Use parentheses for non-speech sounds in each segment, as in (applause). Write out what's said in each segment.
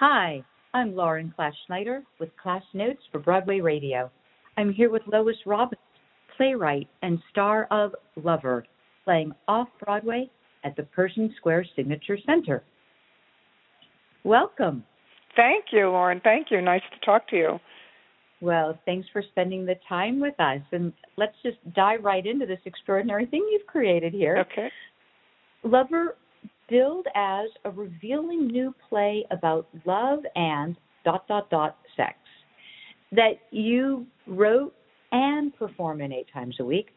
Hi, I'm Lauren Class Schneider with Class Notes for Broadway Radio. I'm here with Lois Robbins, playwright and star of Lover, playing off Broadway at the Pershing Square Signature Center. Welcome. Thank you, Lauren. Thank you. Nice to talk to you. Well, thanks for spending the time with us. And let's just dive right into this extraordinary thing you've created here. Okay. Lover billed as a revealing new play about love and dot dot dot sex that you wrote and perform in eight times a week.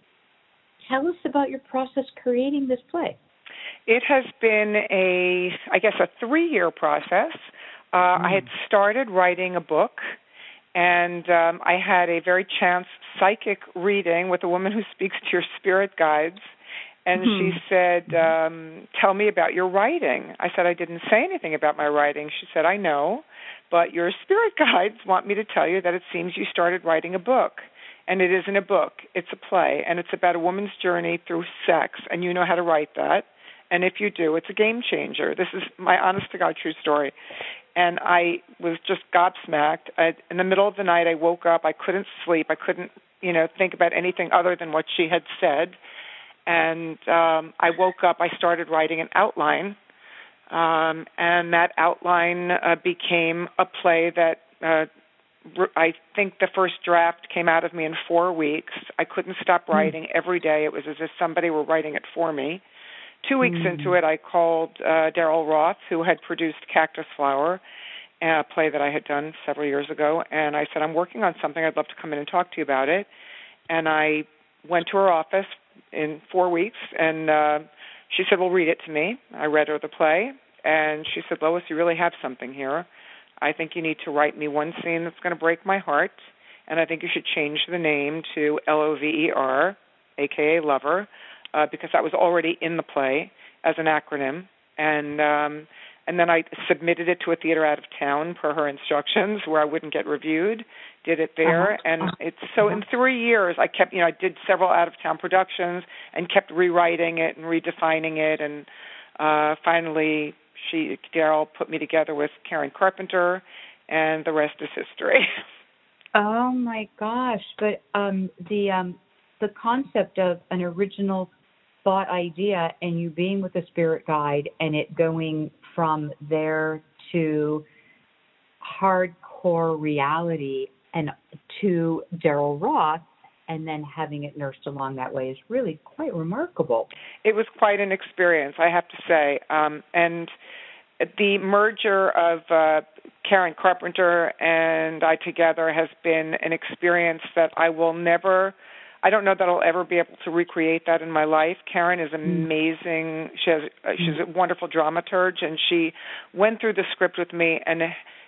Tell us about your process creating this play. It has been a, I guess, a three-year process. Uh, mm. I had started writing a book, and um, I had a very chance psychic reading with a woman who speaks to your spirit guides and mm-hmm. she said, um, "Tell me about your writing." I said, "I didn't say anything about my writing." She said, "I know, but your spirit (laughs) guides want me to tell you that it seems you started writing a book." And it isn't a book, it's a play, and it's about a woman's journey through sex, and you know how to write that. And if you do, it's a game changer. This is my honest to God true story. And I was just gobsmacked. I, in the middle of the night, I woke up. I couldn't sleep. I couldn't, you know, think about anything other than what she had said and um, I woke up. I started writing an outline, um, and that outline uh, became a play that uh, I think the first draft came out of me in four weeks. I couldn't stop hmm. writing every day. It was as if somebody were writing it for me. Two weeks mm. into it, I called uh, Daryl Roth, who had produced Cactus Flower, a play that I had done several years ago, and I said, "I'm working on something. I'd love to come in and talk to you about it." And I went to her office in four weeks, and uh, she said, "Well, read it to me." I read her the play, and she said, "Lois, you really have something here. I think you need to write me one scene that's going to break my heart, and I think you should change the name to L O V E R, aka Lover, uh, because that was already in the play as an acronym, and." um and then I submitted it to a theater out of town per her instructions where I wouldn't get reviewed. Did it there, uh-huh. and it's so uh-huh. in three years I kept, you know, I did several out of town productions and kept rewriting it and redefining it, and uh finally she Daryl put me together with Karen Carpenter, and the rest is history. (laughs) Oh my gosh! But um the um the concept of an original thought idea and you being with a spirit guide and it going from there to hardcore reality and to Daryl Roth and then having it nursed along that way is really quite remarkable. It was quite an experience, I have to say. Um, and the merger of uh, Karen Carpenter and I together has been an experience that I will never I don't know that I'll ever be able to recreate that in my life. Karen is hmm. amazing. She has uh, she's a wonderful dramaturge, and she went through the script with me and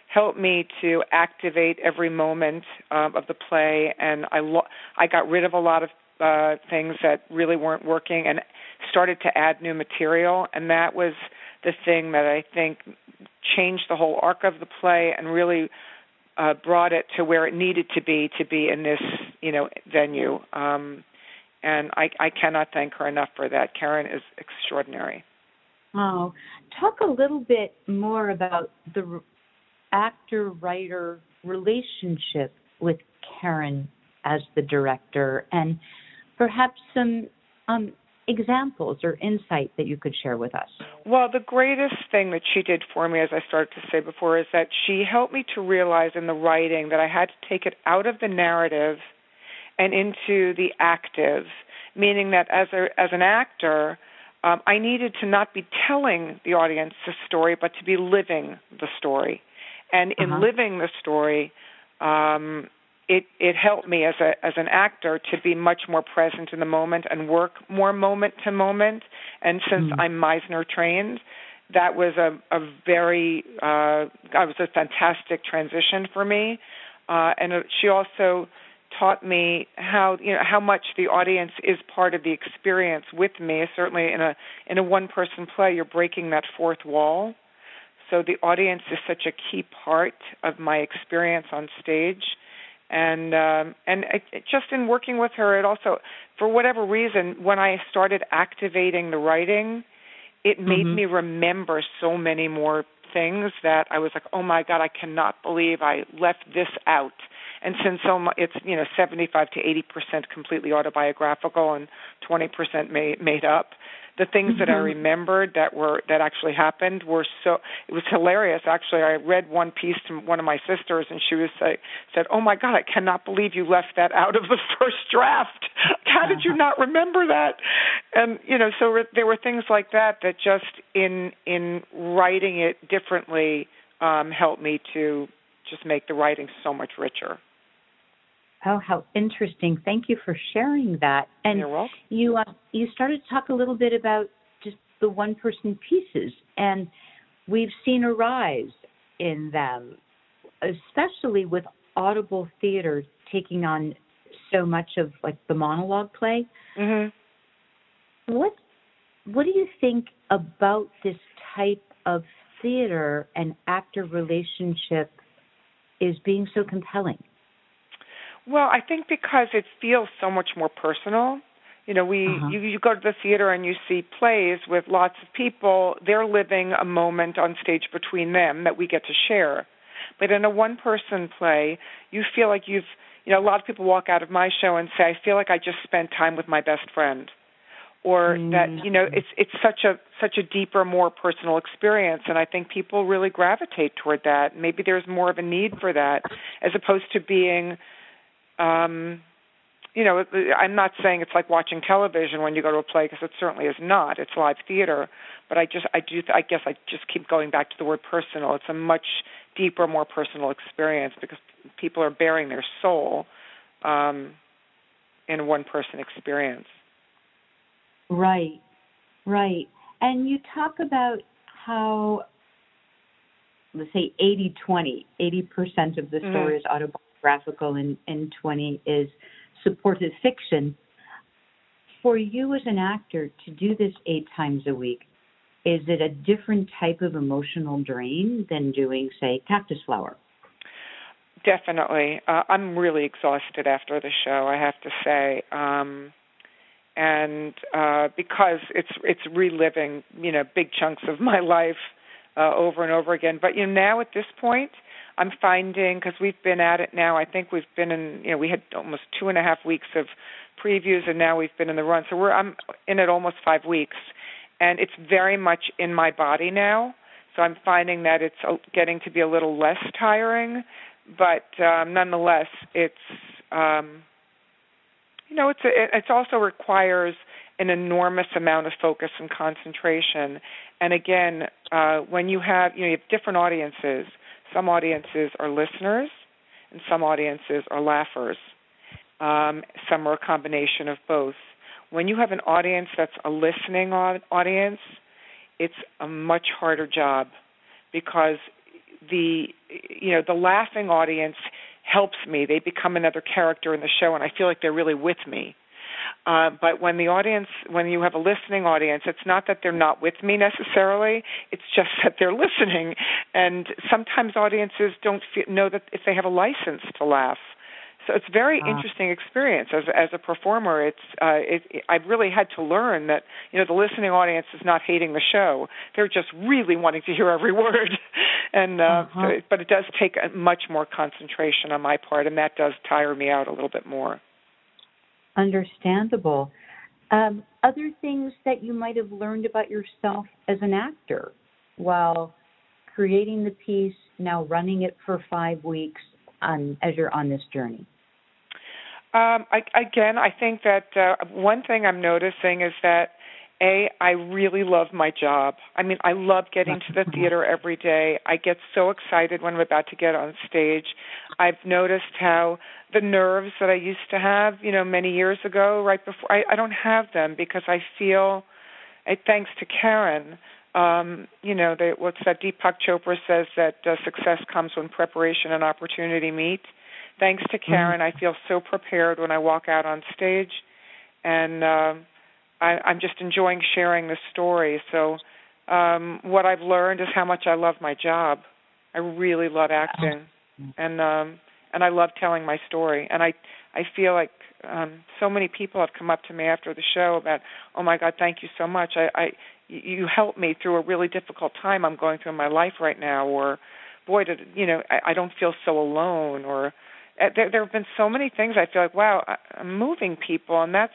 helped me to activate every moment um, of the play. And I lo- I got rid of a lot of uh, things that really weren't working, and started to add new material. And that was the thing that I think changed the whole arc of the play and really uh, brought it to where it needed to be to be in this you know venue um, and I, I cannot thank her enough for that karen is extraordinary oh talk a little bit more about the actor writer relationship with karen as the director and perhaps some um, examples or insight that you could share with us? Well, the greatest thing that she did for me, as I started to say before, is that she helped me to realize in the writing that I had to take it out of the narrative and into the active, meaning that as a as an actor, um, I needed to not be telling the audience the story, but to be living the story. And in uh-huh. living the story, um, it it helped me as a as an actor to be much more present in the moment and work more moment to moment. And since mm. I'm Meisner trained, that was a a very uh, that was a fantastic transition for me. Uh, and she also taught me how you know how much the audience is part of the experience with me. Certainly, in a in a one person play, you're breaking that fourth wall. So the audience is such a key part of my experience on stage and um, and it, it just in working with her, it also, for whatever reason, when I started activating the writing, it made mm-hmm. me remember so many more things that I was like, oh my god, I cannot believe I left this out. And since so much, it's you know 75 to 80 percent completely autobiographical and 20 percent made made up, the things mm-hmm. that I mm-hmm. remembered that were that actually happened were so it was hilarious actually I read one piece to one of my sisters and she was say said oh my god I cannot believe you left that out of the (laughs) first draft how did you uh-huh. not remember that and you know so re- there were things like that that just in in writing it differently um helped me to just make the writing so much richer Oh, how interesting! Thank you for sharing that. And You're welcome. you uh, you started to talk a little bit about just the one person pieces, and we've seen a rise in them, especially with audible theater taking on so much of like the monologue play. Mm-hmm. What what do you think about this type of theater and actor relationship is being so compelling? Well, I think because it feels so much more personal. You know, we uh-huh. you, you go to the theater and you see plays with lots of people. They're living a moment on stage between them that we get to share. But in a one-person play, you feel like you've you know a lot of people walk out of my show and say, "I feel like I just spent time with my best friend." or mm. that you know it's it's such a such a deeper more personal experience and i think people really gravitate toward that maybe there's more of a need for that as opposed to being um, you know, I'm not saying it's like watching television when you go to a play because it certainly is not. It's live theater, but I just I do I guess I just keep going back to the word personal. It's a much deeper, more personal experience because people are bearing their soul um, in a one-person experience. Right, right. And you talk about how let's say 80 20 80% of the mm-hmm. story mm. is autobiographical graphical and, and 20 is supportive fiction. For you as an actor to do this eight times a week, is it a different type of emotional drain than doing, say, Cactus Flower? Definitely. Uh, I'm really exhausted after the show, I have to say. Um, and uh, because it's it's reliving, you know, big chunks of (laughs) my life uh, over and over again. But you know, now at this point, I'm finding because we've been at it now. I think we've been in. You know, we had almost two and a half weeks of previews, and now we've been in the run. So we're I'm in it almost five weeks, and it's very much in my body now. So I'm finding that it's getting to be a little less tiring, but um, nonetheless, it's um, you know, it's a, it also requires an enormous amount of focus and concentration. And again, uh, when you have you know you have different audiences some audiences are listeners, and some audiences are laughers. Um, some are a combination of both. When you have an audience that's a listening audience, it's a much harder job because the you know the laughing audience helps me. They become another character in the show, and I feel like they're really with me. Uh, but when the audience, when you have a listening audience, it's not that they're not with me necessarily. It's just (laughs) that they're listening, and sometimes audiences don't feel, know that if they have a license to laugh. So it's a very uh. interesting experience as as a performer. It's uh, it, I've really had to learn that you know the listening audience is not hating the show; they're just really wanting to hear every (laughs) word. and uh, uh-huh. so it, but it does take a much more concentration on my part, and that does tire me out a little bit more. Understandable. Um, other things that you might have learned about yourself as an actor while creating the piece, now running it for five weeks um, as you're on this journey? Um, I, again, I think that uh, one thing I'm noticing is that a, I really love my job. I mean, I love getting to the (laughs) theater every day. I get so excited when I'm about to get on stage. I've noticed how the nerves that I used to have, you know, many years ago, right before, I, I don't have them because I feel, I, thanks to Karen, um, you know, they, what's that? Deepak Chopra says that uh, success comes when preparation and opportunity meet. Thanks to mm-hmm. Karen, mm-hmm. I feel so prepared when I walk out on stage, and uh, I, I'm just enjoying sharing the story. So, um, what I've learned is how much I love my job. I really love acting, and um, and I love telling my story. And I I feel like um, so many people have come up to me after the show about, oh my God, thank you so much. I, I you, you help me through a really difficult time I'm going through in my life right now, or boy, did you know I, I don't feel so alone, or uh, there, there have been so many things I feel like wow, I, I'm moving people, and that's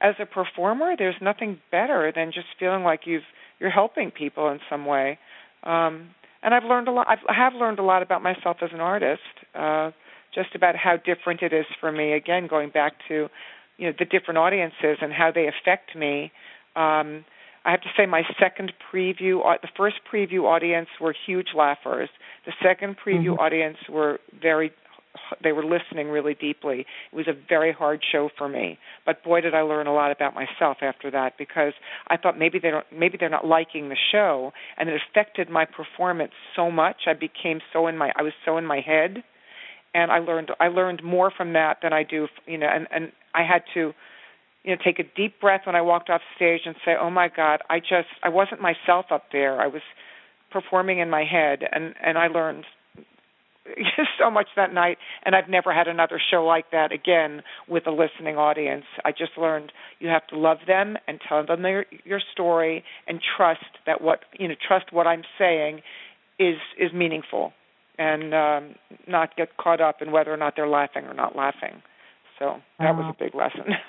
as a performer, there's nothing better than just feeling like you've you're helping people in some way. Um, and I've learned a lot. I've, I have learned a lot about myself as an artist, uh, just about how different it is for me. Again, going back to you know the different audiences and how they affect me. Um, I have to say, my second preview, the first preview audience were huge laughers. The second preview mm-hmm. audience were very they were listening really deeply. It was a very hard show for me, but boy did I learn a lot about myself after that because I thought maybe they don't maybe they're not liking the show and it affected my performance so much. I became so in my I was so in my head and I learned I learned more from that than I do, you know, and and I had to you know take a deep breath when I walked off stage and say, "Oh my god, I just I wasn't myself up there. I was performing in my head and and I learned (laughs) so much that night, and I've never had another show like that again with a listening audience. I just learned you have to love them and tell them their, your story and trust that what you know trust what I'm saying is is meaningful, and um, not get caught up in whether or not they're laughing or not laughing. So that was a big lesson. (laughs)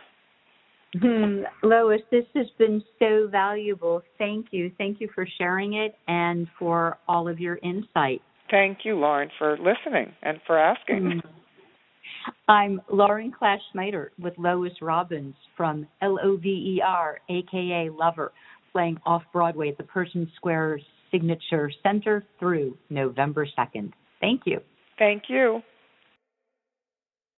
Hmm. Lois, this has been so valuable. Thank you. Thank you for sharing it and for all of your insight. Thank you, Lauren, for listening and for asking. Mm. I'm Lauren Class with Lois Robbins from L O V E R, aka Lover, playing off Broadway at the Pershing Square Signature Center through November 2nd. Thank you. Thank you.